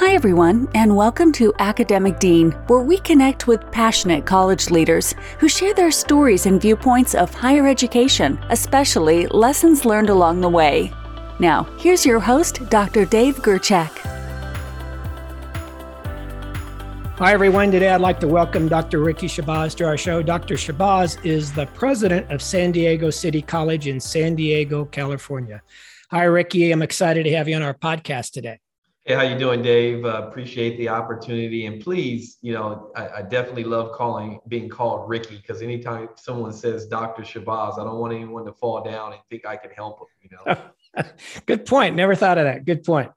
Hi, everyone, and welcome to Academic Dean, where we connect with passionate college leaders who share their stories and viewpoints of higher education, especially lessons learned along the way. Now, here's your host, Dr. Dave Gerchak. Hi, everyone. Today I'd like to welcome Dr. Ricky Shabazz to our show. Dr. Shabazz is the president of San Diego City College in San Diego, California. Hi, Ricky. I'm excited to have you on our podcast today. Hey, how you doing, Dave? Uh, appreciate the opportunity, and please, you know, I, I definitely love calling being called Ricky because anytime someone says Dr. Shabazz, I don't want anyone to fall down and think I can help them. You know. Good point. Never thought of that. Good point.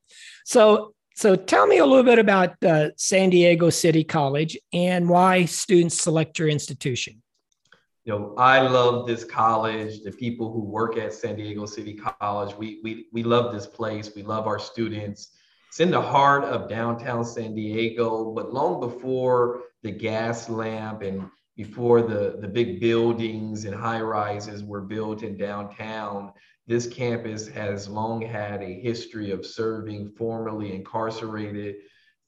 So, so tell me a little bit about uh, San Diego City College and why students select your institution. You know, I love this college. The people who work at San Diego City College, we we we love this place. We love our students it's in the heart of downtown San Diego, but long before the Gaslamp and before the, the big buildings and high rises were built in downtown, this campus has long had a history of serving formerly incarcerated,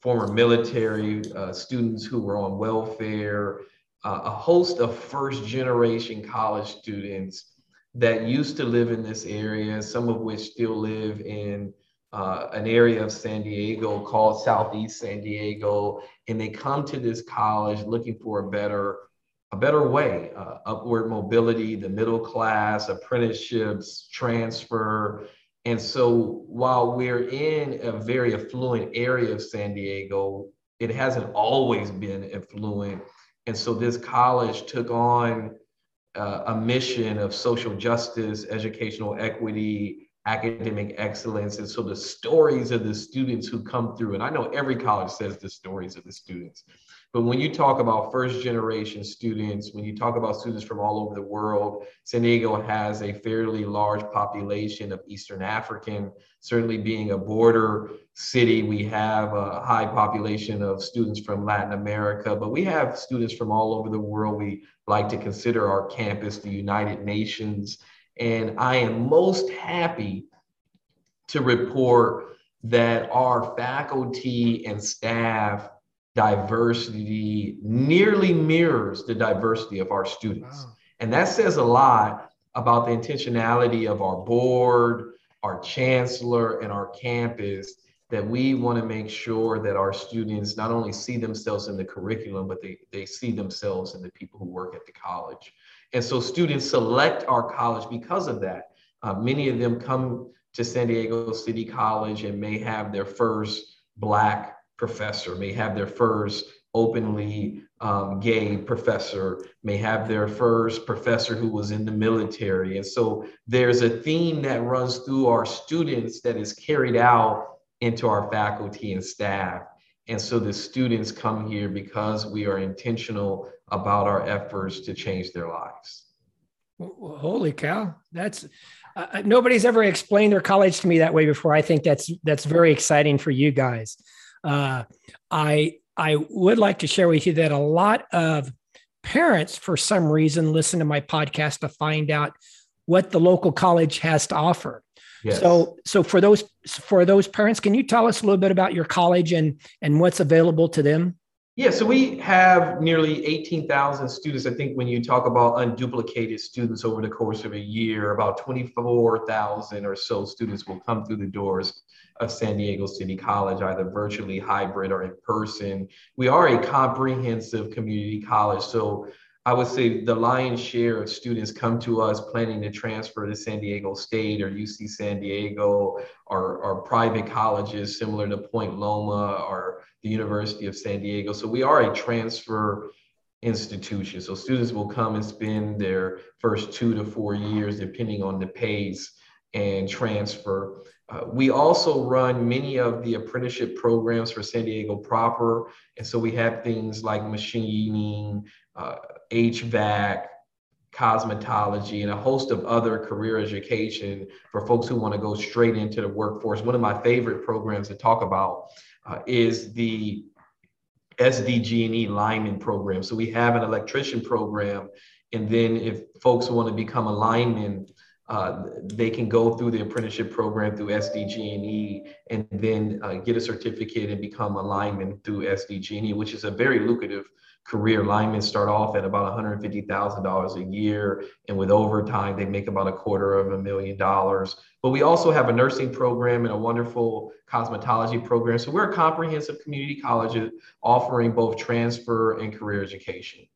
former military uh, students who were on welfare, uh, a host of first generation college students that used to live in this area, some of which still live in uh, an area of San Diego called Southeast San Diego, and they come to this college looking for a better, a better way, uh, upward mobility, the middle class, apprenticeships, transfer. And so while we're in a very affluent area of San Diego, it hasn't always been affluent. And so this college took on uh, a mission of social justice, educational equity, academic excellence. And so the stories of the students who come through, and I know every college says the stories of the students, but when you talk about first generation students, when you talk about students from all over the world, San Diego has a fairly large population of Eastern African, certainly being a border city, we have a high population of students from Latin America, but we have students from all over the world. We like to consider our campus the United Nations and I am most happy to report that our faculty and staff diversity nearly mirrors the diversity of our students. Wow. And that says a lot about the intentionality of our board, our chancellor, and our campus that we want to make sure that our students not only see themselves in the curriculum, but they, they see themselves in the people who work at the college. And so students select our college because of that. Uh, many of them come to San Diego City College and may have their first Black professor, may have their first openly um, gay professor, may have their first professor who was in the military. And so there's a theme that runs through our students that is carried out into our faculty and staff. And so the students come here because we are intentional about our efforts to change their lives. Holy cow! That's uh, nobody's ever explained their college to me that way before. I think that's that's very exciting for you guys. Uh, I I would like to share with you that a lot of parents, for some reason, listen to my podcast to find out what the local college has to offer. Yes. So, so for those for those parents, can you tell us a little bit about your college and and what's available to them? Yeah, so we have nearly 18,000 students. I think when you talk about unduplicated students over the course of a year, about 24,000 or so students will come through the doors of San Diego City College, either virtually, hybrid, or in person. We are a comprehensive community college. So I would say the lion's share of students come to us planning to transfer to San Diego State or UC San Diego or, or private colleges similar to Point Loma or the University of San Diego. So we are a transfer institution. So students will come and spend their first two to four years, depending on the pace, and transfer. Uh, we also run many of the apprenticeship programs for San Diego proper. And so we have things like machining, uh, HVAC, cosmetology, and a host of other career education for folks who want to go straight into the workforce. One of my favorite programs to talk about uh, is the SDG&E lineman program. So we have an electrician program, and then if folks want to become a lineman, uh, they can go through the apprenticeship program through SDG&E and then uh, get a certificate and become a lineman through SDG&E, which is a very lucrative career. Linemen start off at about $150,000 a year, and with overtime, they make about a quarter of a million dollars. But we also have a nursing program and a wonderful cosmetology program. So we're a comprehensive community college offering both transfer and career education.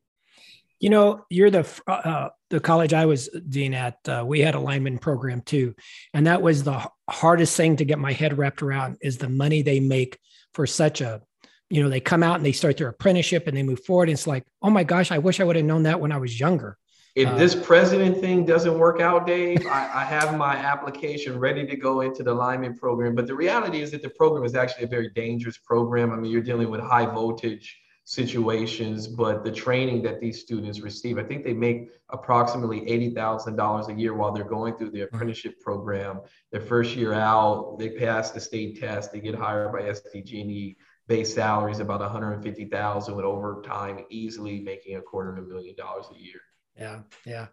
You know, you're the uh, uh, the college I was dean at. Uh, we had a lineman program too, and that was the hardest thing to get my head wrapped around. Is the money they make for such a, you know, they come out and they start their apprenticeship and they move forward. And it's like, oh my gosh, I wish I would have known that when I was younger. If uh, this president thing doesn't work out, Dave, I, I, have my application ready to go into the lineman program. But the reality is that the program is actually a very dangerous program. I mean, you're dealing with high voltage situations, but the training that these students receive, I think they make approximately $80,000 a year while they're going through the apprenticeship program. Their first year out, they pass the state test, they get hired by SDG&E. Base salaries about 150,000 with overtime, easily making a quarter of a million dollars a year. Yeah, yeah.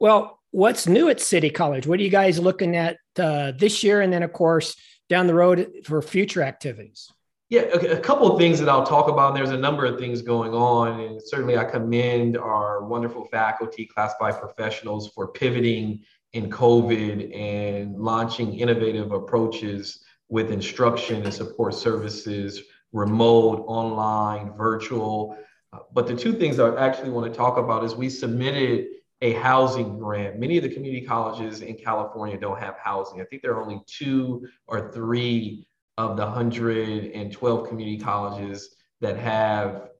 Well, what's new at City College? What are you guys looking at uh, this year, and then of course down the road for future activities? Yeah, a, a, couple of things that I'll talk about. And there's a number of things going on, and certainly I commend our wonderful faculty, classified professionals, for pivoting in COVID and launching innovative approaches with instruction and support services, remote, online, virtual. Uh, but the two things I actually want to talk about is we submitted a housing grant. Many of the community colleges in California don't have housing. I think there are only two or three of the 112 community colleges that have,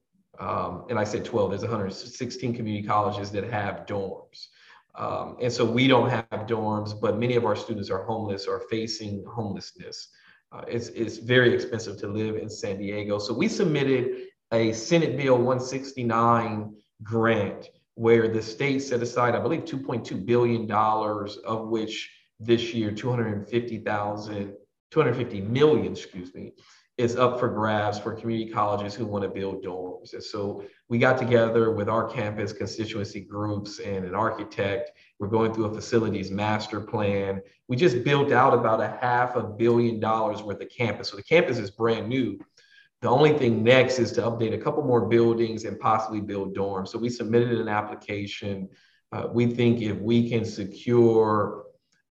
um, and I said 12, there's 116 community colleges that have dorms. Um, and so we don't have dorms, but many of our students are homeless or facing homelessness. Uh, it's, it's very expensive to live in San Diego. So we submitted a Senate Bill 169 grant where the state set aside, I believe, $2.2 billion, of which this year, 250,000 250 million, excuse me, is up for grabs for community colleges who want to build dorms. And so we got together with our campus constituency groups and an architect. We're going through a facilities master plan. We just built out about a half a billion dollars worth of campus. So the campus is brand new. The only thing next is to update a couple more buildings and possibly build dorms. So we submitted an application. Uh, we think if we can secure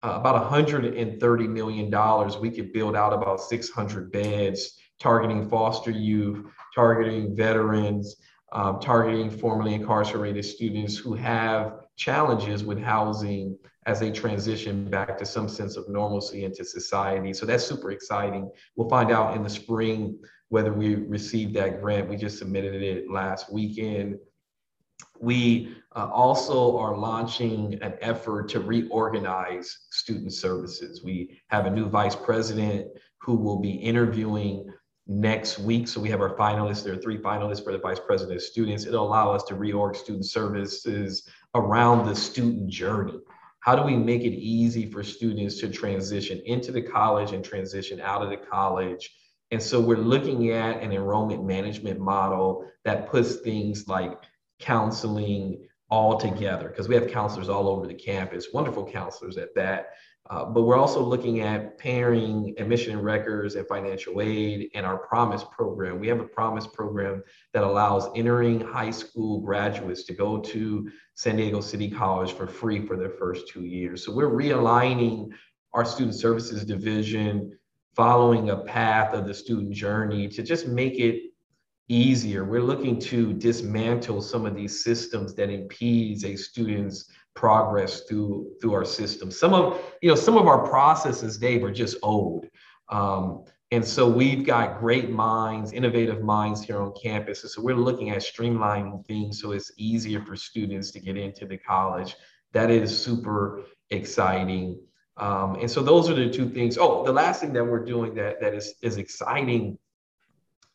uh, about $130 million, we could build out about 600 beds, targeting foster youth, targeting veterans, um, targeting formerly incarcerated students who have challenges with housing as they transition back to some sense of normalcy into society. So that's super exciting. We'll find out in the spring whether we received that grant. We just submitted it last weekend. We uh, also are launching an effort to reorganize student services. We have a new vice president who will be interviewing next week. So we have our finalists. There are three finalists for the vice president of students. It'll allow us to reorg student services around the student journey. How do we make it easy for students to transition into the college and transition out of the college? And so we're looking at an enrollment management model that puts things like counseling, all together because we have counselors all over the campus, wonderful counselors at that. Uh, but we're also looking at pairing admission records and financial aid and our promise program. We have a promise program that allows entering high school graduates to go to San Diego City College for free for their first two years. So we're realigning our student services division following a path of the student journey to just make it easier. We're looking to dismantle some of these systems that impedes a student's progress through through our system. Some of you know some of our processes, Dave, are just old. Um, and so we've got great minds, innovative minds here on campus. And so we're looking at streamlining things so it's easier for students to get into the college. That is super exciting. Um, and so those are the two things. Oh, the last thing that we're doing that that is, is exciting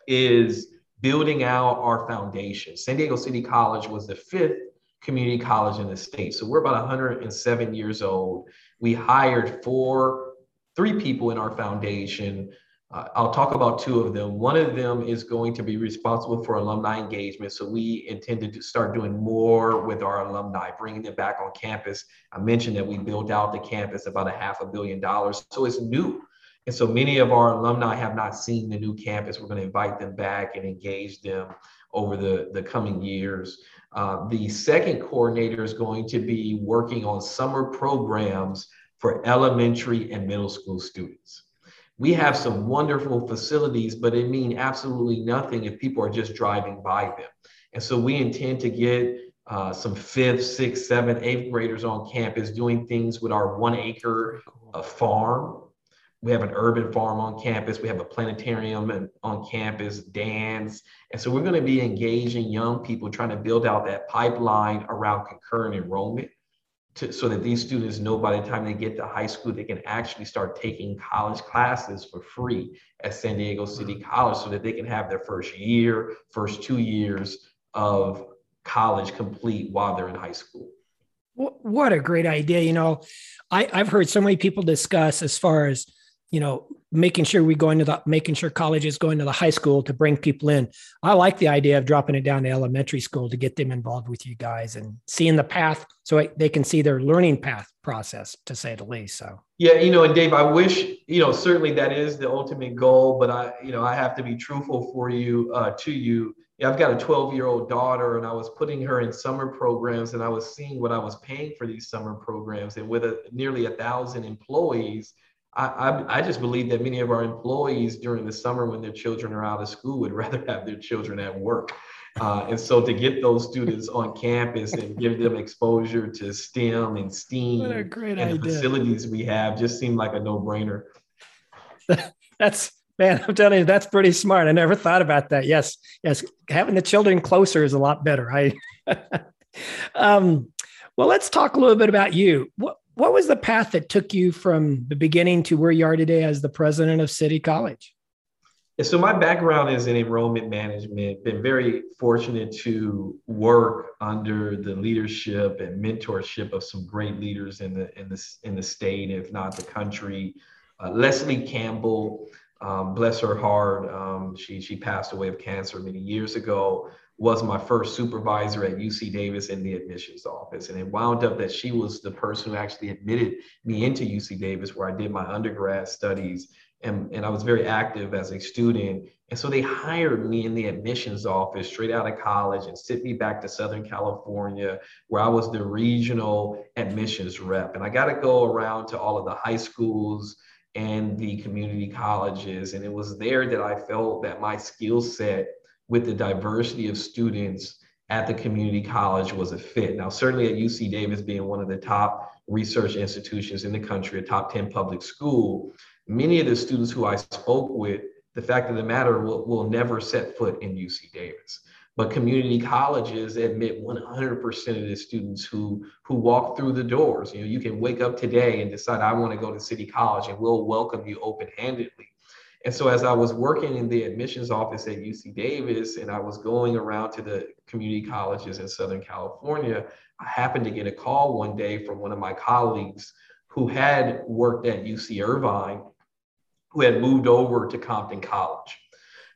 is building out our foundation. San Diego City College was the fifth community college in the state. So we're about 107 years old. We hired four, three people in our foundation Uh, I'll talk about two of them. One of them is going to be responsible for alumni engagement. So we intended to start doing more with our alumni, bringing them back on campus. I mentioned that we built out the campus about a half a billion dollars. So it's new. And so many of our alumni have not seen the new campus. We're going to invite them back and engage them over the, the coming years. Uh, the second coordinator is going to be working on summer programs for elementary and middle school students we have some wonderful facilities, but it mean absolutely nothing if people are just driving by them. And so we intend to get uh, some fifth, sixth, seventh, eighth graders on campus doing things with our one acre uh, farm. We have an urban farm on campus. We have a planetarium on campus, dance. And so we're going to be engaging young people trying to build out that pipeline around concurrent enrollment to, so that these students know by the time they get to high school, they can actually start taking college classes for free at San Diego City mm-hmm. College so that they can have their first year, first two years of college complete while they're in high school. What a great idea. You know, I, I've heard so many people discuss as far as you know, making sure we go into the making sure colleges go into the high school to bring people in. I like the idea of dropping it down to elementary school to get them involved with you guys and seeing the path so they can see their learning path process to say the least. So yeah, you know, and Dave, I wish you know certainly that is the ultimate goal, but I you know I have to be truthful for you uh, to you. I've got a 12 year old daughter, and I was putting her in summer programs, and I was seeing what I was paying for these summer programs, and with a, nearly a thousand employees I, I, I, just believe that many of our employees during the summer when their children are out of school would rather have their children at work. Uh, and so to get those students on campus and give them exposure to STEM and STEAM and idea. the facilities we have just seemed like a no-brainer. That's man, I'm telling you, that's pretty smart. I never thought about that. Yes, yes, having the children closer is a lot better. I um, well, let's talk a little bit about you. What what was the path that took you from the beginning to where you are today as the president of City College? Yeah, so my background is in enrollment management. Been very fortunate to work under the leadership and mentorship of some great leaders in the in the in the state, if not the country. Uh, Leslie Campbell, um, bless her heart, um, she she passed away of cancer many years ago was my first supervisor at UC Davis in the admissions office. And it wound up that she was the person who actually admitted me into UC Davis, where I did my undergrad studies. And, and I was very active as a student. And so they hired me in the admissions office straight out of college and sent me back to Southern California, where I was the regional admissions rep. And I got to go around to all of the high schools and the community colleges. And it was there that I felt that my skill set with the diversity of students at the community college was a fit. Now, certainly at UC Davis being one of the top research institutions in the country, a top 10 public school, many of the students who I spoke with, the fact of the matter will, will never set foot in UC Davis. But community colleges admit 100% of the students who, who walk through the doors. You know, you can wake up today and decide, I want to go to City College, and we'll welcome you open handedly. And so as I was working in the admissions office at UC Davis and I was going around to the community colleges in Southern California, I happened to get a call one day from one of my colleagues who had worked at UC Irvine, who had moved over to Compton College.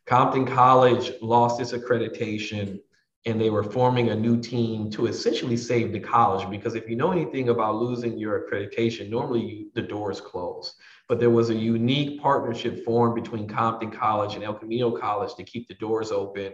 Compton College lost its accreditation and they were forming a new team to essentially save the college because if you know anything about losing your accreditation, normally you, the doors close but there was a unique partnership formed between Compton College and El Camino College to keep the doors open.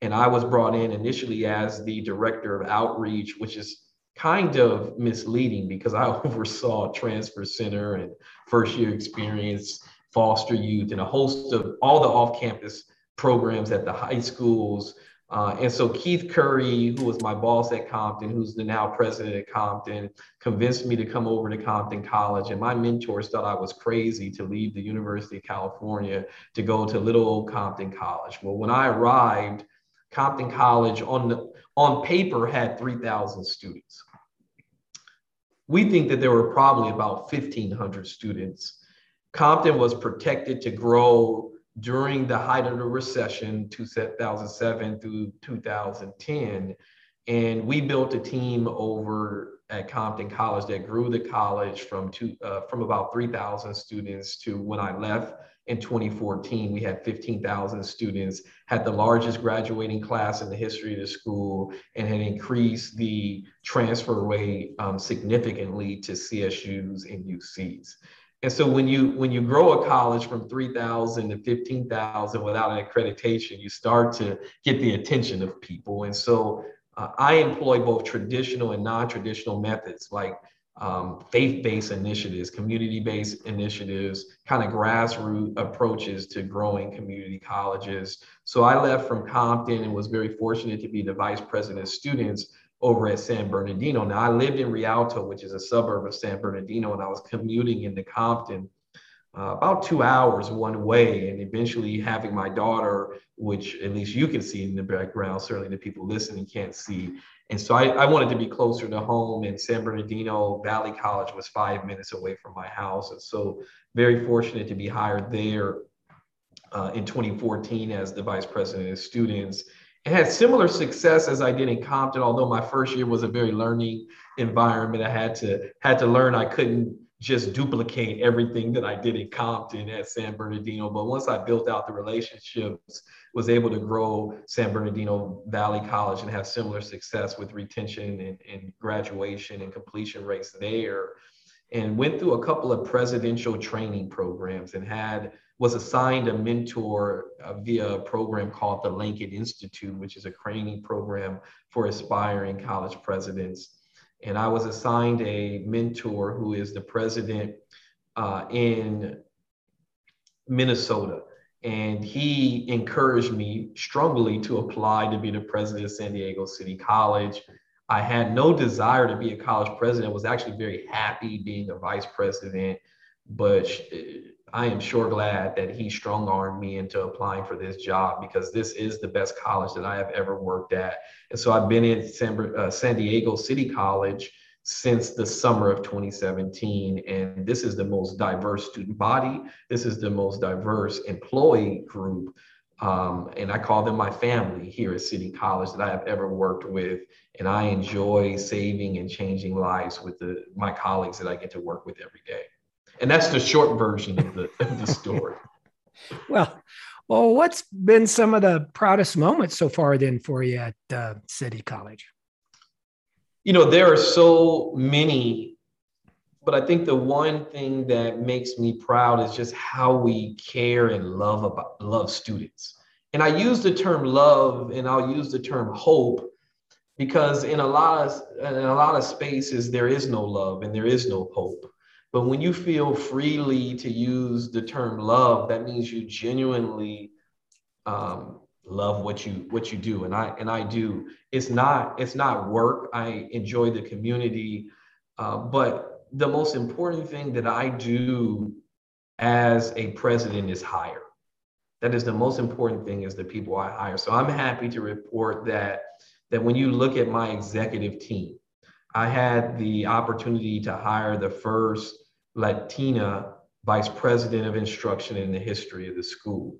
And I was brought in initially as the director of outreach, which is kind of misleading because I oversaw transfer center and first year experience, foster youth, and a host of all the off campus programs at the high schools uh, and so Keith Curry, who was my boss at Compton, who's the now president at Compton, convinced me to come over to Compton College. And my mentors thought I was crazy to leave the University of California to go to little old Compton College. Well, when I arrived, Compton College on, the, on paper had 3,000 students. We think that there were probably about 1,500 students. Compton was protected to grow during the height of the recession, 2007 through 2010. And we built a team over at Compton College that grew the college from two, uh, from about 3,000 students to when I left in 2014. We had 15,000 students, had the largest graduating class in the history of the school, and had increased the transfer rate um, significantly to CSUs and UCs. And so when you when you grow a college from 3,000 to 15,000 without an accreditation, you start to get the attention of people. And so uh, I employ both traditional and non-traditional methods like um, faith-based initiatives, community-based initiatives, kind of grassroots approaches to growing community colleges. So I left from Compton and was very fortunate to be the vice president of students over at San Bernardino. Now I lived in Rialto, which is a suburb of San Bernardino, and I was commuting into Compton uh, about two hours one way, and eventually having my daughter, which at least you can see in the background, certainly the people listening can't see. And so I, I wanted to be closer to home, and San Bernardino Valley College was five minutes away from my house. And so very fortunate to be hired there uh, in 2014 as the vice president of students had similar success as I did in Compton, although my first year was a very learning environment. I had to had to learn I couldn't just duplicate everything that I did in Compton at San Bernardino. But once I built out the relationships, was able to grow San Bernardino Valley College and have similar success with retention and, and graduation and completion rates there. And went through a couple of presidential training programs and had was assigned a mentor uh, via a program called the Lincoln Institute, which is a training program for aspiring college presidents. And I was assigned a mentor who is the president uh, in Minnesota. And he encouraged me strongly to apply to be the president of San Diego City College. I had no desire to be a college president. I was actually very happy being a vice president, but I am sure glad that he strong armed me into applying for this job because this is the best college that I have ever worked at. And so I've been in San, uh, San Diego City College since the summer of 2017. And this is the most diverse student body. This is the most diverse employee group. Um, and I call them my family here at City College that I have ever worked with. And I enjoy saving and changing lives with the, my colleagues that I get to work with every day. And that's the short version of the, of the story. well, well, what's been some of the proudest moments so far then for you at uh, City College? You know, there are so many, but I think the one thing that makes me proud is just how we care and love about love students. And I use the term love and I'll use the term hope because in a lot of in a lot of spaces there is no love and there is no hope. But when you feel freely to use the term love, that means you genuinely um, love what you what you do, and I and I do. It's not it's not work. I enjoy the community, uh, but the most important thing that I do as a president is hire. That is the most important thing is the people I hire. So I'm happy to report that that when you look at my executive team, I had the opportunity to hire the first Latina vice president of instruction in the history of the school.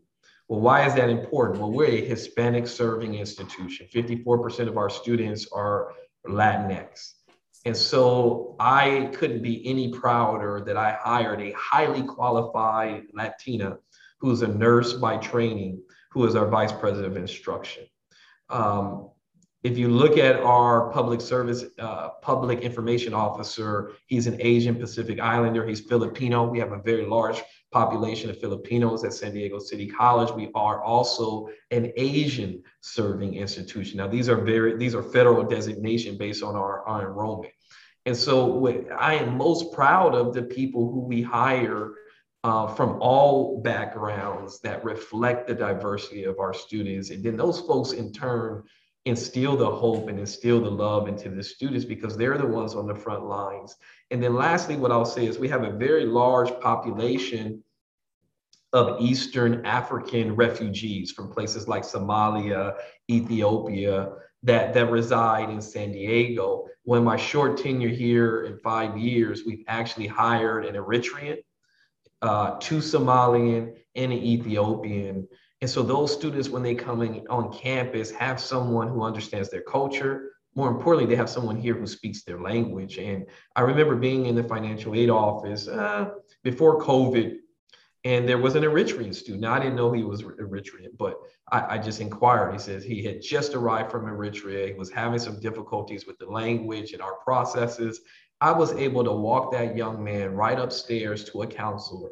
Well, why is that important? Well, we're a Hispanic serving institution. 54% of our students are Latinx. And so I couldn't be any prouder that I hired a highly qualified Latina who's a nurse by training, who is our vice president of instruction. Um, if you look at our public service, uh, public information officer, he's an Asian Pacific Islander. He's Filipino. We have a very large population of Filipinos at San Diego City College. We are also an Asian serving institution. Now, these are very these are federal designation based on our, our enrollment. And so what I am most proud of the people who we hire uh, from all backgrounds that reflect the diversity of our students. And then those folks in turn instill the hope and instill the love into the students because they're the ones on the front lines. And then lastly, what I'll say is we have a very large population of Eastern African refugees from places like Somalia, Ethiopia, that, that reside in San Diego. When my short tenure here in five years, we've actually hired an Eritrean, uh, two Somalian, and an Ethiopian and so those students, when they come in on campus, have someone who understands their culture. More importantly, they have someone here who speaks their language. And I remember being in the financial aid office uh, before COVID, And there was an Eritrean student. Now, I didn't know he was Eritrean, but I, I, just inquired. He says he had just arrived from Eritrea. He was having some difficulties with the language and our processes. I was able to walk that young man right upstairs to a counselor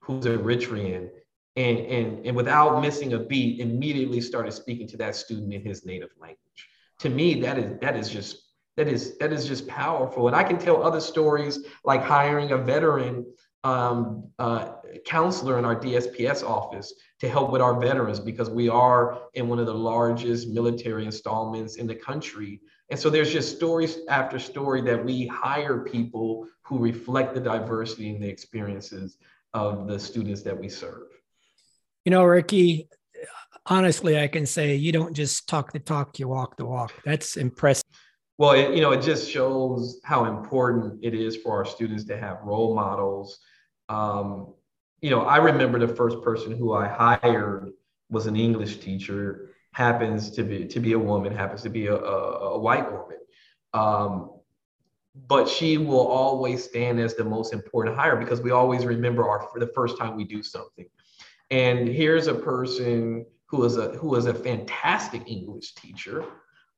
who's Eritrean and, and, and without missing a beat, immediately started speaking to that student in his native language. To me, that is that is just that is that is just powerful. And I can tell other stories like hiring a veteran um, uh, counselor in our DSPS office to help with our veterans because we are in one of the largest military installments in the country. And so there's just stories after story that we hire people who reflect the diversity and the experiences of the students that we serve. You know, Ricky, honestly, I can say you don't just talk the talk, you walk the walk. That's impressive. Well, it, you know, it just shows how important it is for our students to have role models. Um, you know, I remember the first person who I hired was an English teacher, happens to be to be a woman, happens to be a, a, a white woman. Um, but she will always stand as the most important hire because we always remember our the first time we do something. And here's a person who is a who is a fantastic English teacher,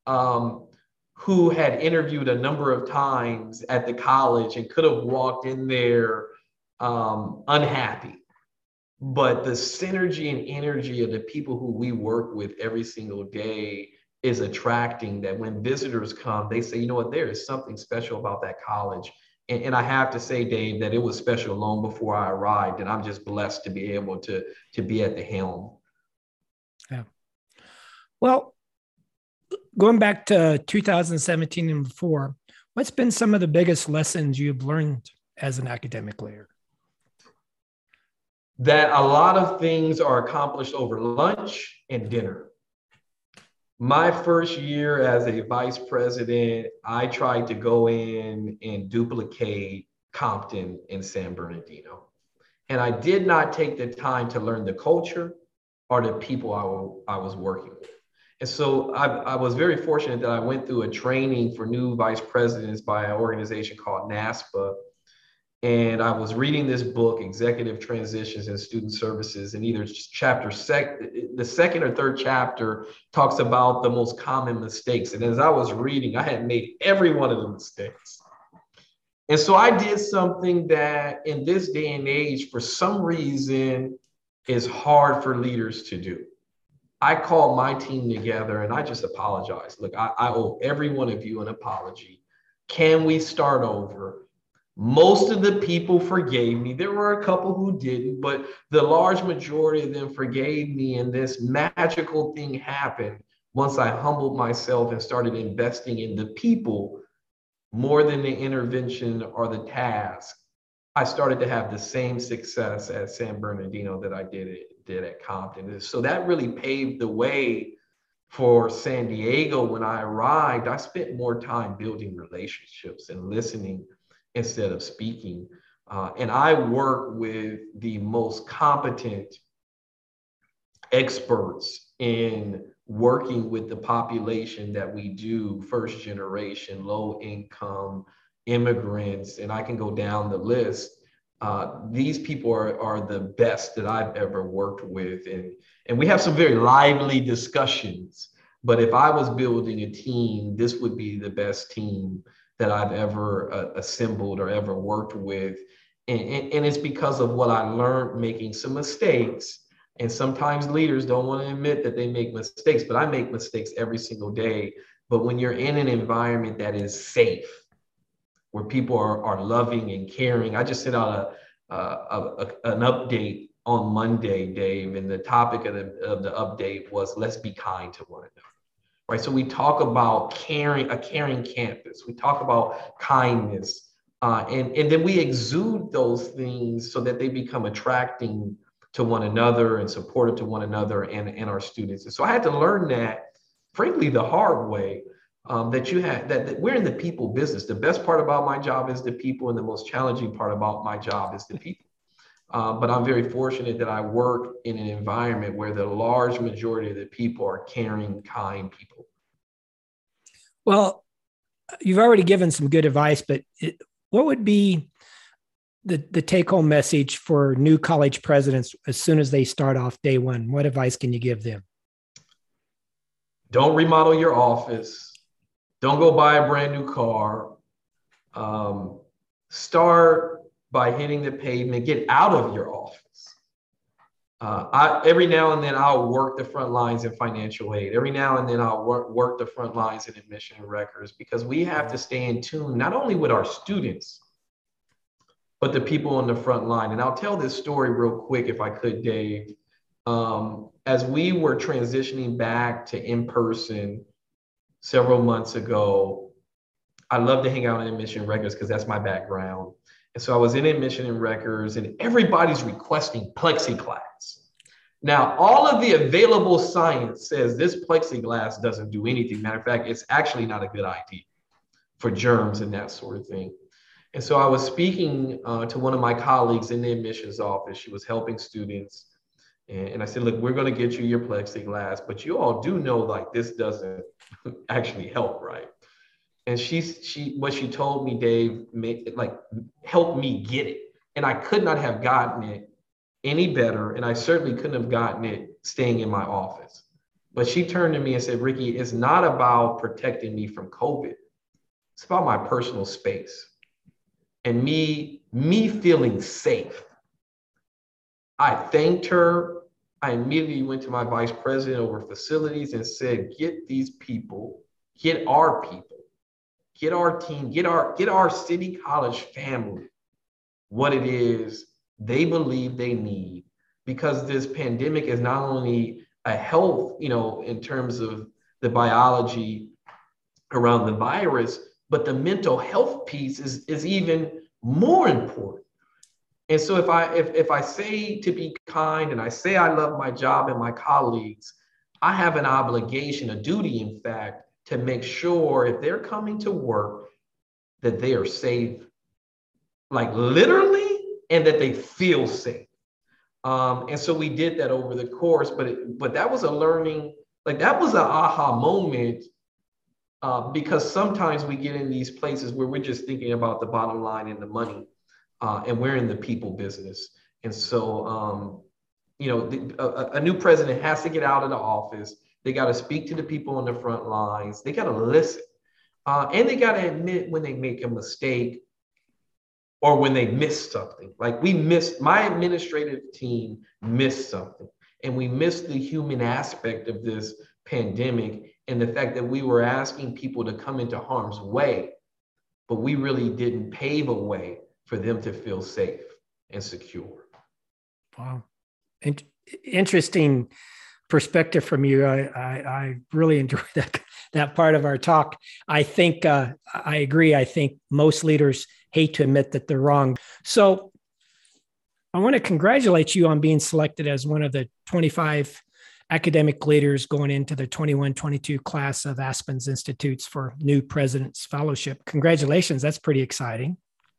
um, who had interviewed a number of times at the college and could have walked in there um, unhappy. But the synergy and energy of the people who we work with every single day is attracting that when visitors come, they say, you know what, there is something special about that college. And, and, I have to say, Dave, that it was special long before I arrived, and I'm just blessed to be able to to be at the helm. Yeah. Well, going back to 2017 and before, what's been some of the biggest lessons you've learned as an academic leader? That a lot of things are accomplished over lunch and dinner my first year as a vice president, I tried to go in and duplicate Compton and San Bernardino. And I did not take the time to learn the culture or the people I, was working with. And so I, I was very fortunate that I went through a training for new vice presidents by an organization called NASPA and I was reading this book, Executive Transitions in Student Services, and either chapter sec, the second or third chapter talks about the most common mistakes. And as I was reading, I had made every one of the mistakes. And so I did something that in this day and age, for some reason, is hard for leaders to do. I called my team together and I just apologized. Look, I, I owe every one of you an apology. Can we start over? Most of the people forgave me. There were a couple who didn't, but the large majority of them forgave me. And this magical thing happened once I humbled myself and started investing in the people more than the intervention or the task. I started to have the same success at San Bernardino that I did, did at Compton. So that really paved the way for San Diego when I arrived. I spent more time building relationships and listening instead of speaking. Uh, and I work with the most competent experts in working with the population that we do first generation, low income immigrants, and I can go down the list. Uh, these people are, are the best that I've ever worked with. And, and we have some very lively discussions. But if I was building a team, this would be the best team that I've ever uh, assembled or ever worked with. And, and, and, it's because of what I learned making some mistakes. And sometimes leaders don't want to admit that they make mistakes, but I make mistakes every single day. But when you're in an environment that is safe, where people are, are loving and caring, I just sent out a, a, a an update on Monday, Dave, and the topic of the, of the update was let's be kind to one another right? So we talk about caring, a caring campus. We talk about kindness, uh, and and then we exude those things so that they become attracting to one another and supportive to one another and, and our students. And so I had to learn that, frankly, the hard way. Um, that you had that, that we're in the people business. The best part about my job is the people, and the most challenging part about my job is the people. Uh, but I'm very fortunate that I work in an environment where the large majority of the people are caring, kind people. Well, you've already given some good advice, but it, what would be the, the take home message for new college presidents as soon as they start off day one? What advice can you give them? Don't remodel your office. Don't go buy a brand new car. Um, start by hitting the pavement. Get out of your office. Uh, I, every now and then I'll work the front lines in financial aid. Every now and then I'll work, work the front lines in admission and records because we have to stay in tune not only with our students, but the people on the front line. And I'll tell this story real quick if I could, Dave. Um, as we were transitioning back to in person several months ago, I love to hang out in admission records because that's my background. And so I was in admission and records, and everybody's requesting plexiglass. Now, all of the available science says this plexiglass doesn't do anything. Matter of fact, it's actually not a good idea for germs and that sort of thing. And so I was speaking uh, to one of my colleagues in the admissions office. She was helping students. And, and I said, look, we're going to get you your plexiglass, but you all do know like this doesn't actually help, right? And she's she what she told me dave made like helped me get it. And i could not have gotten it any better and i certainly couldn't have gotten it staying in my office. But she turned to me and said ricky it's not about protecting me from covid. It's about my personal space and me me feeling safe. I thanked her. I immediately went to my vice president over facilities and said get these people get our people get our team, get our get our city college family what it is they believe they need because this pandemic is not only a health, you know, in terms of the biology around the virus, but the mental health piece is, is even more important. And so if I if, if I say to be kind and I say I love my job and my colleagues, I have an obligation, a duty, in fact, to make sure if they're coming to work that they are safe, like literally, and that they feel safe. Um, and so we did that over the course, but it, but that was a learning, like that was an aha moment uh, because sometimes we get in these places where we're just thinking about the bottom line and the money, uh, and we're in the people business. And so, um, you know, the, a, a, new president has to get out of the office they got to speak to the people on the front lines. They got to listen. Uh, and they got to admit when they make a mistake or when they miss something. Like we missed, my administrative team missed something. And we missed the human aspect of this pandemic and the fact that we were asking people to come into harm's way, but we really didn't pave a way for them to feel safe and secure. Wow. interesting perspective from you. I, I, I really enjoyed that, that part of our talk. I think uh, I agree. I think most leaders hate to admit that they're wrong. So I want to congratulate you on being selected as one of the 25 academic leaders going into the 21 22 class of Aspen's Institutes for New Presidents Fellowship. Congratulations. That's pretty exciting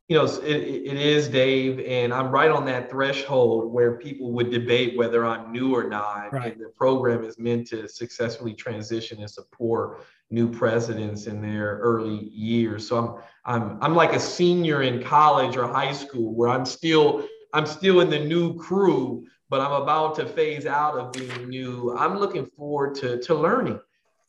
you know, it, it is Dave, and I'm right on that threshold where people would debate whether I'm new or not. Right. And the program is meant to successfully transition and support new presidents in their early years. So I'm I'm I'm like a senior in college or high school where I'm still I'm still in the new crew, but I'm about to phase out of being new. I'm looking forward to to learning.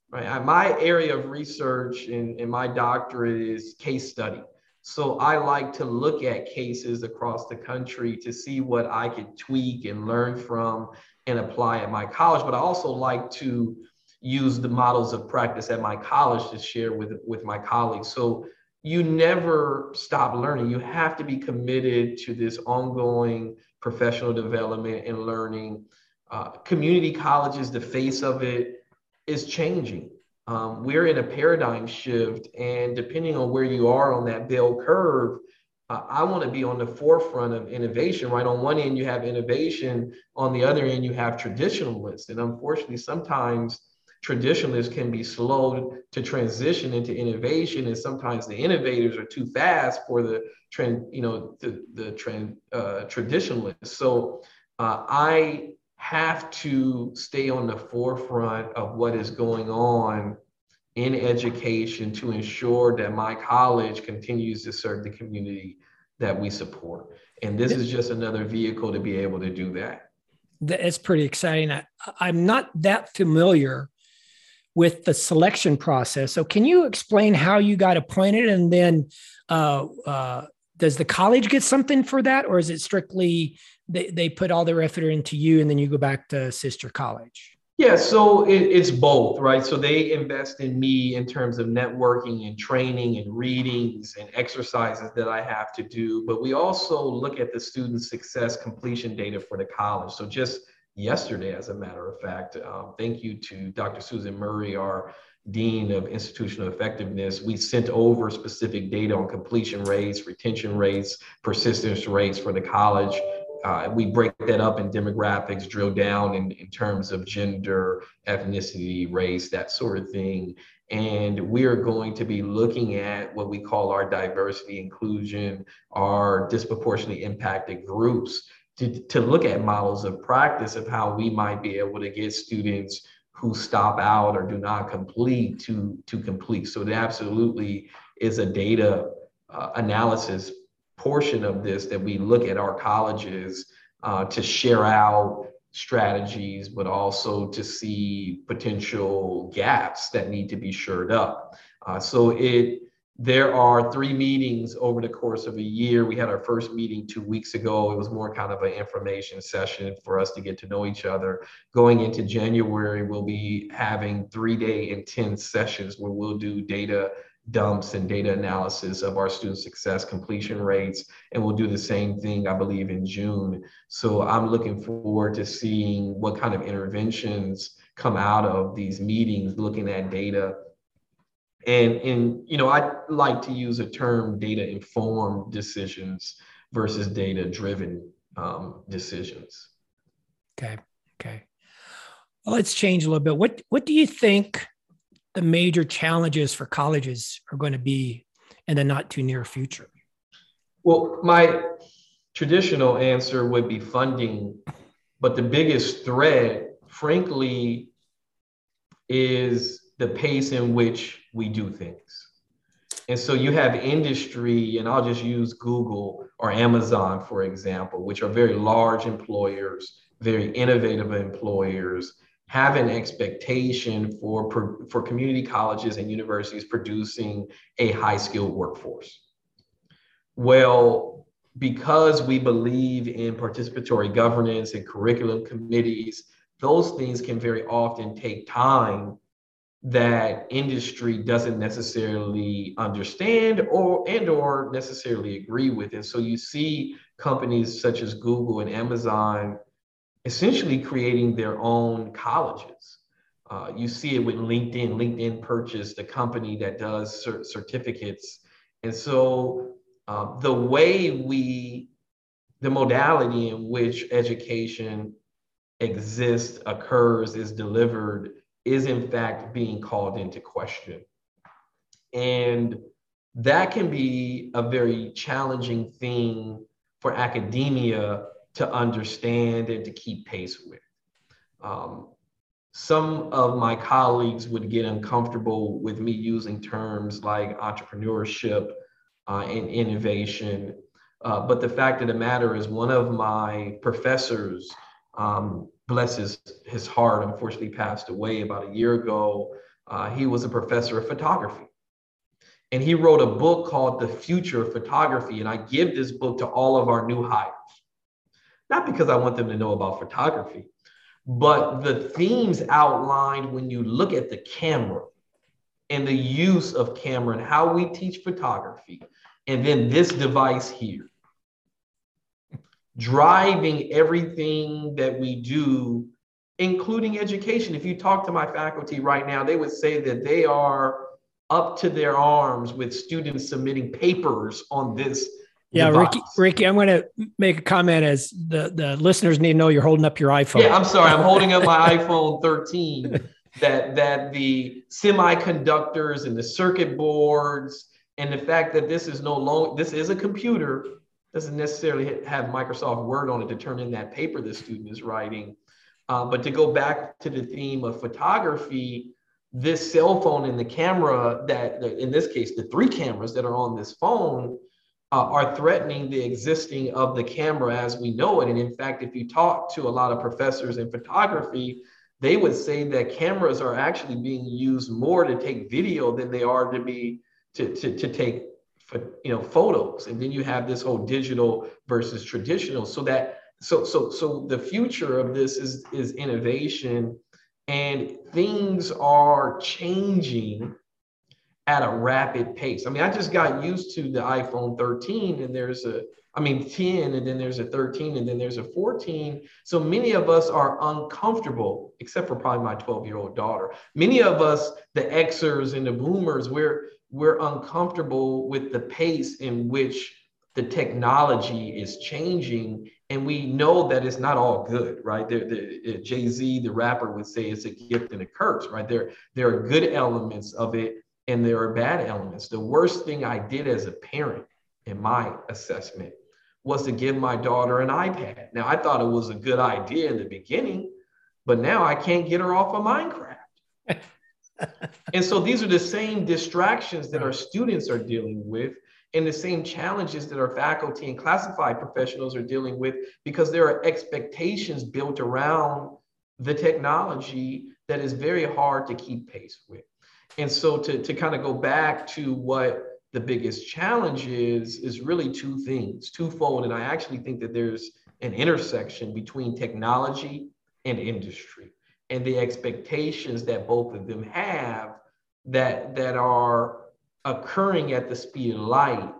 Right. My area of research in, in my doctorate is case study. So I like to look at cases across the country to see what I could tweak and learn from and apply at my college. But I also like to use the models of practice at my college to share with, with my colleagues. So you never stop learning. You have to be committed to this ongoing professional development and learning. Uh, community colleges, the face of it is changing um, we're in a paradigm shift. And depending on where you are on that bell curve, uh, I want to be on the forefront of innovation. Right on one end, you have innovation. On the other end, you have traditionalists. And unfortunately, sometimes traditionalists can be slow to transition into innovation, and sometimes the innovators are too fast for the trend, you know, the the trend uh, traditionalists. So uh, I have to stay on the forefront of what is going on in education to ensure that my college continues to serve the community that we support. And this is just another vehicle to be able to do that. It's pretty exciting. I, I'm not that familiar with the selection process. So, can you explain how you got appointed, and then uh, uh, does the college get something for that, or is it strictly they, they put all their effort into you, and then you go back to sister college? Yeah, so it, it's both, right? So they invest in me in terms of networking and training and readings and exercises that I have to do. But we also look at the student success completion data for the college. So just yesterday, as a matter of fact, um, thank you to Dr. Susan Murray, our Dean of Institutional Effectiveness, we sent over specific data on completion rates, retention rates, persistence rates for the college uh, we break that up in demographics, drill down in, in terms of gender, ethnicity, race, that sort of thing. And we are going to be looking at what we call our diversity inclusion, our disproportionately impacted groups to, to look at models of practice of how we might be able to get students who stop out or do not complete to, to complete. So it absolutely is a data uh, analysis portion of this that we look at our colleges uh, to share out strategies, but also to see potential gaps that need to be shored up. Uh, so it there are three meetings over the course of a year. We had our first meeting two weeks ago. It was more kind of an information session for us to get to know each other. Going into January, we'll be having three day intense sessions where we'll do data dumps and data analysis of our student success completion rates. And we'll do the same thing, I believe, in June. So I'm looking forward to seeing what kind of interventions come out of these meetings, looking at data. And, and you know, I like to use a term data informed decisions versus data driven um, decisions. Okay. Okay. Well, let's change a little bit. What, what do you think the major challenges for colleges are going to be in the not too near future? Well, my traditional answer would be funding, but the biggest threat, frankly, is the pace in which we do things. And so you have industry, and I'll just use Google or Amazon, for example, which are very large employers, very innovative employers have an expectation for, for community colleges and universities producing a high skilled workforce. Well, because we believe in participatory governance and curriculum committees, those things can very often take time that industry doesn't necessarily understand or and or necessarily agree with and so you see companies such as google and amazon essentially creating their own colleges. Uh, you see it with LinkedIn. LinkedIn purchased a company that does cert- certificates. And so uh, the way we, the modality in which education exists, occurs, is delivered, is in fact being called into question. And that can be a very challenging thing for academia to understand and to keep pace with. Um, some of my colleagues would get uncomfortable with me using terms like entrepreneurship uh, and innovation. Uh, but the fact of the matter is, one of my professors, um, bless his, his heart, unfortunately passed away about a year ago. Uh, he was a professor of photography. And he wrote a book called The Future of Photography. And I give this book to all of our new hires not because I want them to know about photography, but the themes outlined when you look at the camera and the use of camera and how we teach photography, and then this device here, driving everything that we do, including education. If you talk to my faculty right now, they would say that they are up to their arms with students submitting papers on this yeah, Ricky, Ricky, I'm going to make a comment as the, the listeners need to know you're holding up your iPhone. Yeah, I'm sorry. I'm holding up my iPhone 13 that, that the semiconductors and the circuit boards and the fact that this is no longer, this is a computer, doesn't necessarily have Microsoft Word on it to turn in that paper the student is writing. Uh, but to go back to the theme of photography, this cell phone and the camera that, in this case, the three cameras that are on this phone, uh, are threatening the existing of the camera as we know it. And in fact, if you talk to a lot of professors in photography, they would say that cameras are actually being used more to take video than they are to be to, to, to take you know photos. And then you have this whole digital versus traditional. So that so so so the future of this is is innovation. And things are changing at a rapid pace. I mean, I just got used to the iPhone 13 and there's a, I mean, 10 and then there's a 13 and then there's a 14. So many of us are uncomfortable, except for probably my 12 year old daughter. Many of us, the Xers and the boomers, we're, we're uncomfortable with the pace in which the technology is changing and we know that it's not all good right there the, jay-z the rapper would say it's a gift and a curse right there there are good elements of it and there are bad elements. The worst thing I did as a parent in my assessment was to give my daughter an iPad. Now, I thought it was a good idea in the beginning, but now I can't get her off of Minecraft. and so these are the same distractions that our students are dealing with and the same challenges that our faculty and classified professionals are dealing with because there are expectations built around the technology that is very hard to keep pace with. And so to, to kind of go back to what the biggest challenge is, is really two things, twofold. And I actually think that there's an intersection between technology and industry and the expectations that both of them have that, that are occurring at the speed of light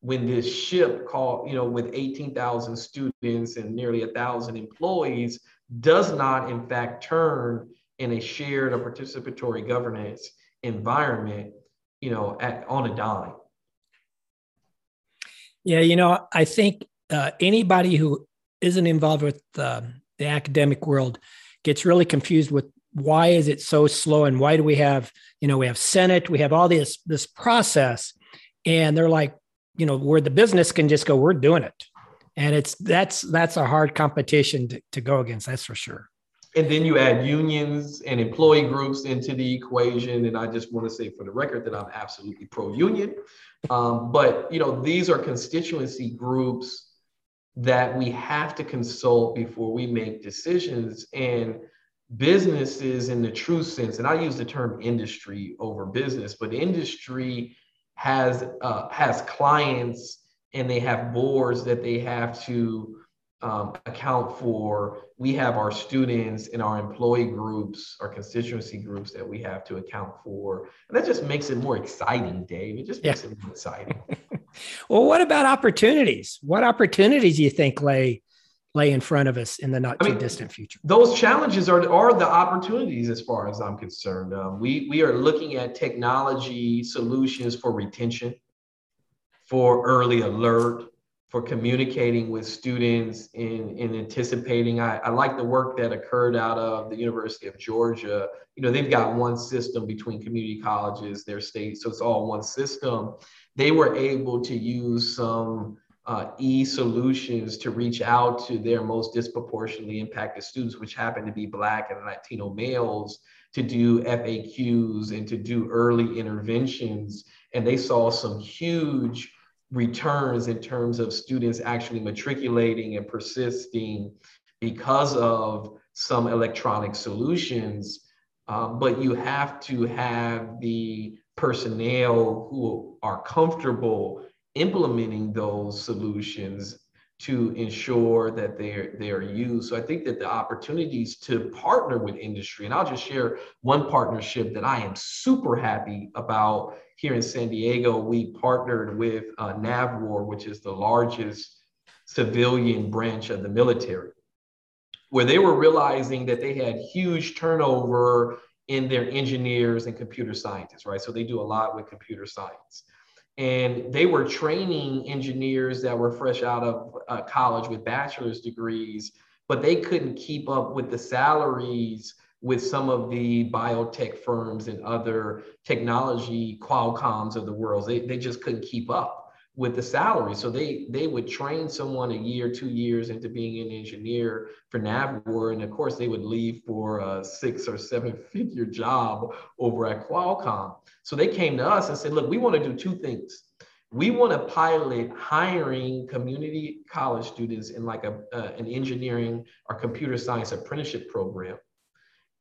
when this ship called, you know, with 18,000 students and nearly a thousand employees does not in fact turn in a shared or participatory governance environment, you know, at, on a dime. Yeah, you know, I think uh, anybody who isn't involved with uh, the academic world gets really confused with why is it so slow and why do we have, you know, we have Senate, we have all this this process, and they're like, you know, where the business can just go, we're doing it, and it's that's that's a hard competition to, to go against. That's for sure. And then you add unions and employee groups into the equation. And I just want to say for the record that I'm absolutely pro-union. Um, but you know, these are constituency groups that we have to consult before we make decisions. And businesses in the true sense, and I use the term industry over business, but industry has uh, has clients and they have boards that they have to um, account for. We have our students and our employee groups, our constituency groups that we have to account for. And that just makes it more exciting, Dave. It just makes yeah. it more exciting. well, what about opportunities? What opportunities do you think lay lay in front of us in the not I too mean, distant future? Those challenges are, are the opportunities as far as I'm concerned. Um, we, we are looking at technology solutions for retention, for early alert, for communicating with students in, in anticipating. I, I like the work that occurred out of the University of Georgia. You know, they've got one system between community colleges, their state, so it's all one system. They were able to use some uh, e solutions to reach out to their most disproportionately impacted students, which happen to be Black and Latino males, to do FAQs and to do early interventions. And they saw some huge returns in terms of students actually matriculating and persisting because of some electronic solutions. Um, but you have to have the personnel who are comfortable implementing those solutions to ensure that they're they're used. So I think that the opportunities to partner with industry, and I'll just share one partnership that I am super happy about here in San Diego. We partnered with uh, NAVWAR, which is the largest civilian branch of the military, where they were realizing that they had huge turnover in their engineers and computer scientists, right? So they do a lot with computer science and they were training engineers that were fresh out of uh, college with bachelor's degrees but they couldn't keep up with the salaries with some of the biotech firms and other technology qualcomms of the world. They, they just couldn't keep up with the salary so they they would train someone a year two years into being an engineer for navwar and of course they would leave for a six or seven figure job over at qualcomm so they came to us and said, look, we want to do two things. we want to pilot hiring community college students in like a, uh, an engineering or computer science apprenticeship program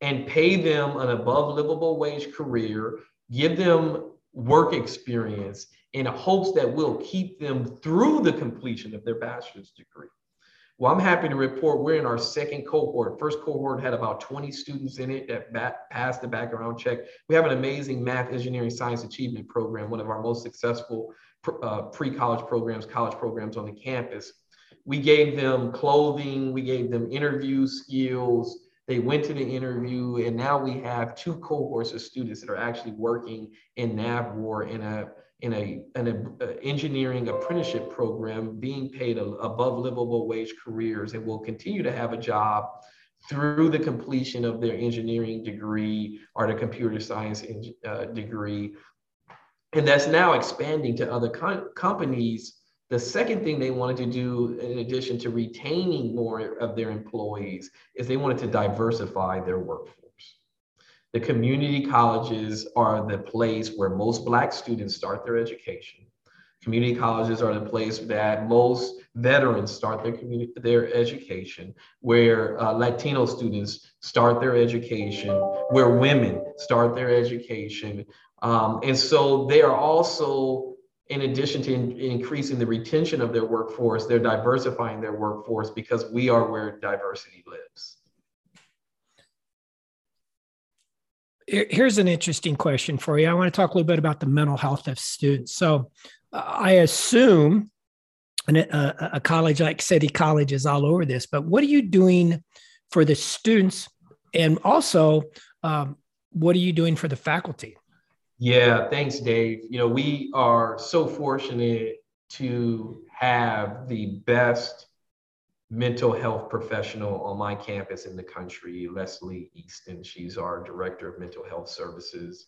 and pay them an above livable wage career, give them work experience in hopes that we'll keep them through the completion of their bachelor's degree. Well, I'm happy to report we're in our second cohort. First cohort had about 20 students in it that passed the background check. We have an amazing math, engineering, science achievement program, one of our most successful uh, pre-college programs, college programs on the campus. We gave them clothing, we gave them interview skills. They went to the interview, and now we have two cohorts of students that are actually working in NAVWAR in a in a an a engineering apprenticeship program, being paid a, above livable wage careers, and will continue to have a job through the completion of their engineering degree or the computer science uh, degree and that's now expanding to other co- companies. The second thing they wanted to do, in addition to retaining more of their employees, is they wanted to diversify their workforce. The community colleges are the place where most Black students start their education. Community colleges are the place that most veterans start their community, their education, where uh, Latino students start their education, where women start their education, um, and so they are also, in addition to in, increasing the retention of their workforce, they're diversifying their workforce because we are where diversity lives. Here's an interesting question for you. I want to talk a little bit about the mental health of students. So uh, I assume and a, a, college like City College is all over this, but what are you doing for the students? And also, um, what are you doing for the faculty? Yeah, thanks, Dave. You know, we are so fortunate to have the best mental health professional on my campus in the country, Leslie Easton. She's our director of mental health services.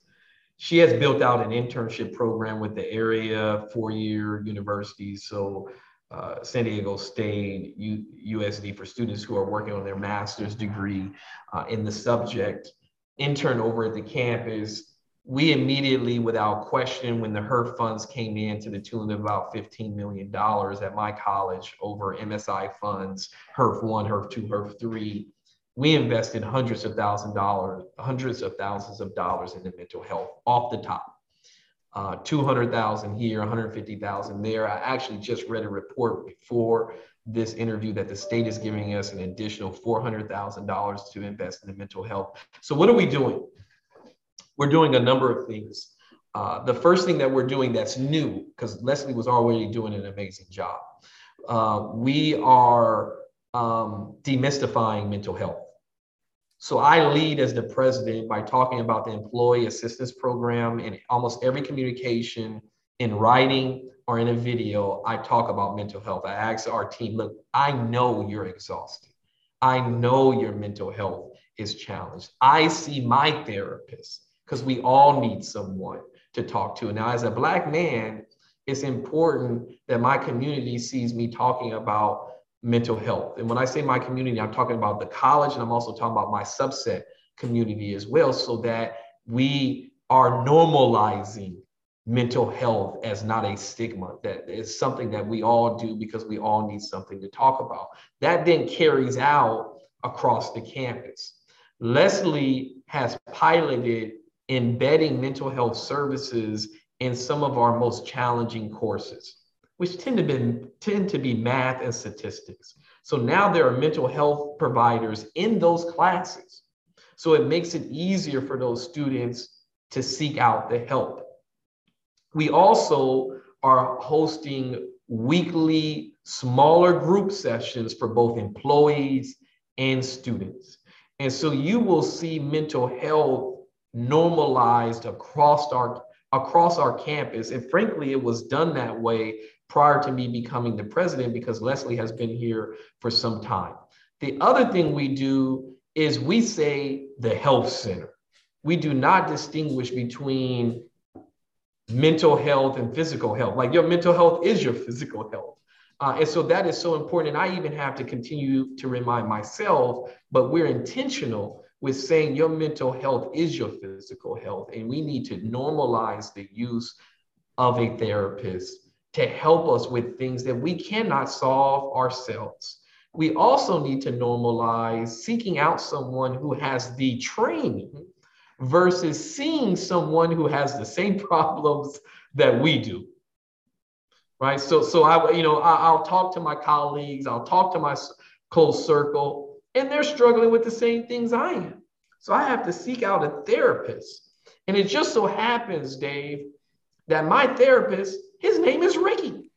She has built out an internship program with the area four year universities. So, uh, San Diego State, U- USD for students who are working on their master's degree uh, in the subject, intern over at the campus we immediately, without question, when the HEERF funds came in to the tune of about $15 million at my college over MSI funds, HEERF one, HEERF two, HEERF three, we invested hundreds of thousand dollars, hundreds of thousands of dollars into mental health off the top. Uh, 200,000 here, 150,000 there. I actually just read a report before this interview that the state is giving us an additional $400,000 to invest in the mental health. So what are we doing? We're doing a number of things. Uh, the first thing that we're doing that's new, because Leslie was already doing an amazing job, uh, we are um, demystifying mental health. So I lead as the president by talking about the employee assistance program in almost every communication in writing or in a video. I talk about mental health. I ask our team, look, I know you're exhausted. I know your mental health is challenged. I see my therapist because we all need someone to talk to. Now, as a Black man, it's important that my community sees me talking about mental health. And when I say my community, I'm talking about the college and I'm also talking about my subset community as well, so that we are normalizing mental health as not a stigma, that is something that we all do because we all need something to talk about. That then carries out across the campus. Leslie has piloted embedding mental health services in some of our most challenging courses, which tend to be, tend to be math and statistics. So now there are mental health providers in those classes. So it makes it easier for those students to seek out the help. We also are hosting weekly smaller group sessions for both employees and students. And so you will see mental health normalized across our across our campus. And frankly, it was done that way prior to me becoming the president because Leslie has been here for some time. The other thing we do is we say the health center. We do not distinguish between mental health and physical health. Like your mental health is your physical health. Uh, and so that is so important. And I even have to continue to remind myself, but we're intentional with saying your mental health is your physical health, and we need to normalize the use of a therapist to help us with things that we cannot solve ourselves. We also need to normalize seeking out someone who has the training versus seeing someone who has the same problems that we do. Right. So, so I, you know, I, will talk to my colleagues, I'll talk to my close circle, and they're struggling with the same things I am. So I have to seek out a therapist. And it just so happens, Dave, that my therapist, his name is Ricky.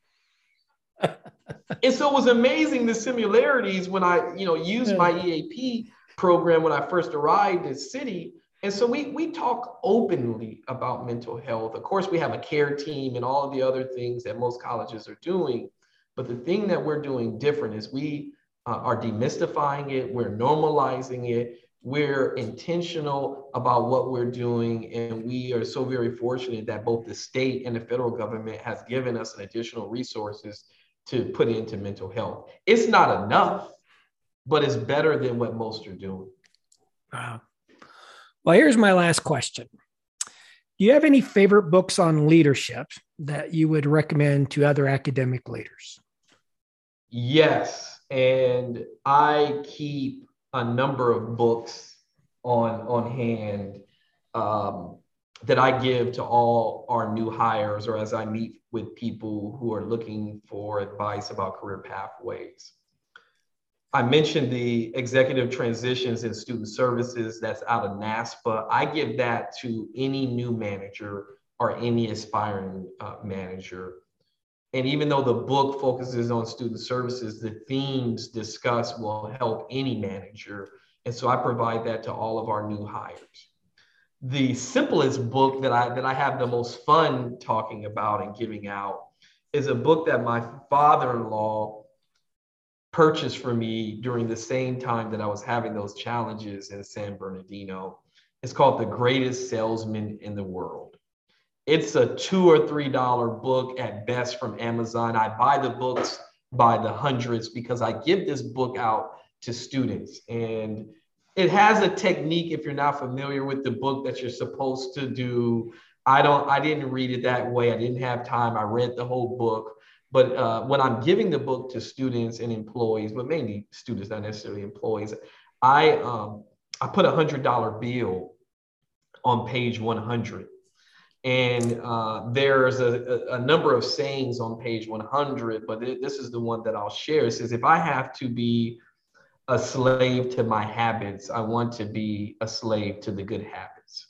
and so it was amazing the similarities when I, you know, used my EAP program when I first arrived in city. And so we we talk openly about mental health. Of course, we have a care team and all of the other things that most colleges are doing. But the thing that we're doing different is we uh, are demystifying it, we're normalizing it, we're intentional about what we're doing and we are so very fortunate that both the state and the federal government has given us additional resources to put into mental health. It's not enough but it's better than what most are doing. Wow. Well here's my last question. Do you have any favorite books on leadership that you would recommend to other academic leaders? Yes and i keep a number of books on on hand um, that I give to all our new hires or as I meet with people who are looking for advice about career pathways. I mentioned the executive transitions in student services that's out of NASPA. I give that to any new manager or any aspiring uh, manager and even though the book focuses on student services, the themes discussed will help any manager. And so I provide that to all of our new hires. The simplest book that I that I have the most fun talking about and giving out is a book that my father-in-law purchased for me during the same time that I was having those challenges in San Bernardino. It's called The Greatest Salesman in the World it's a two or three dollar book at best from Amazon. I buy the books by the hundreds because I give this book out to students. And it has a technique, if you're not familiar with the book, that you're supposed to do. I don't, I didn't read it that way. I didn't have time. I read the whole book. But uh, when I'm giving the book to students and employees, but mainly students, not necessarily employees, I um, I put a hundred dollar bill on page 100 and uh, there's a, a, number of sayings on page 100, but this is the one that I'll share. It says, If I have to be a slave to my habits, I want to be a slave to the good habits.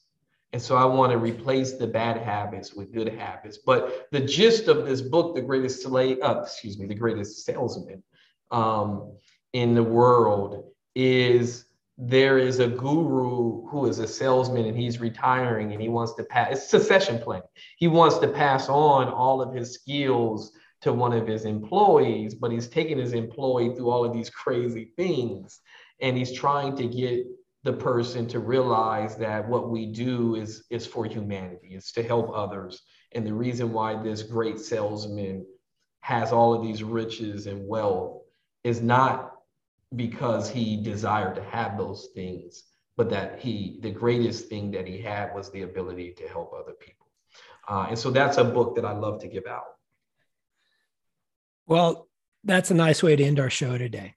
And so I want to replace the bad habits with good habits. But the gist of this book, The Greatest Slave, uh, excuse me, The Greatest Salesman um, in the World, is there is a guru who is a salesman and he's retiring and he wants to pass it's a succession planning he wants to pass on all of his skills to one of his employees but he's taking his employee through all of these crazy things and he's trying to get the person to realize that what we do is is for humanity. It's to help others. And the reason why this great salesman has all of these riches and wealth is not because he desired to have those things, but that he, the greatest thing that he had was the ability to help other people. Uh, and so that's a book that I love to give out. Well, that's a nice way to end our show today.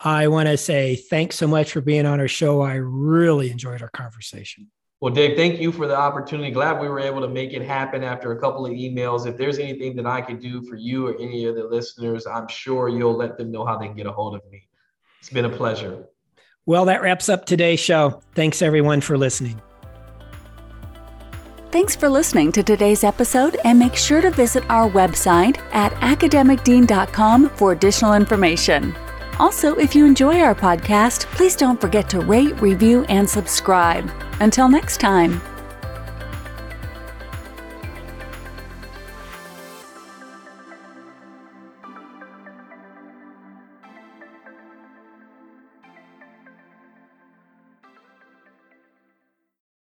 I want to say thanks so much for being on our show. I really enjoyed our conversation. Well, Dave, thank you for the opportunity. Glad we were able to make it happen after a couple of emails. If there's anything that I could do for you or any of the listeners, I'm sure you'll let them know how they can get a hold of me. It's been a pleasure. Well, that wraps up today's show. Thanks everyone for listening. Thanks for listening to today's episode, and make sure to visit our website at academicdean.com for additional information. Also, if you enjoy our podcast, please don't forget to rate, review, and subscribe. Until next time.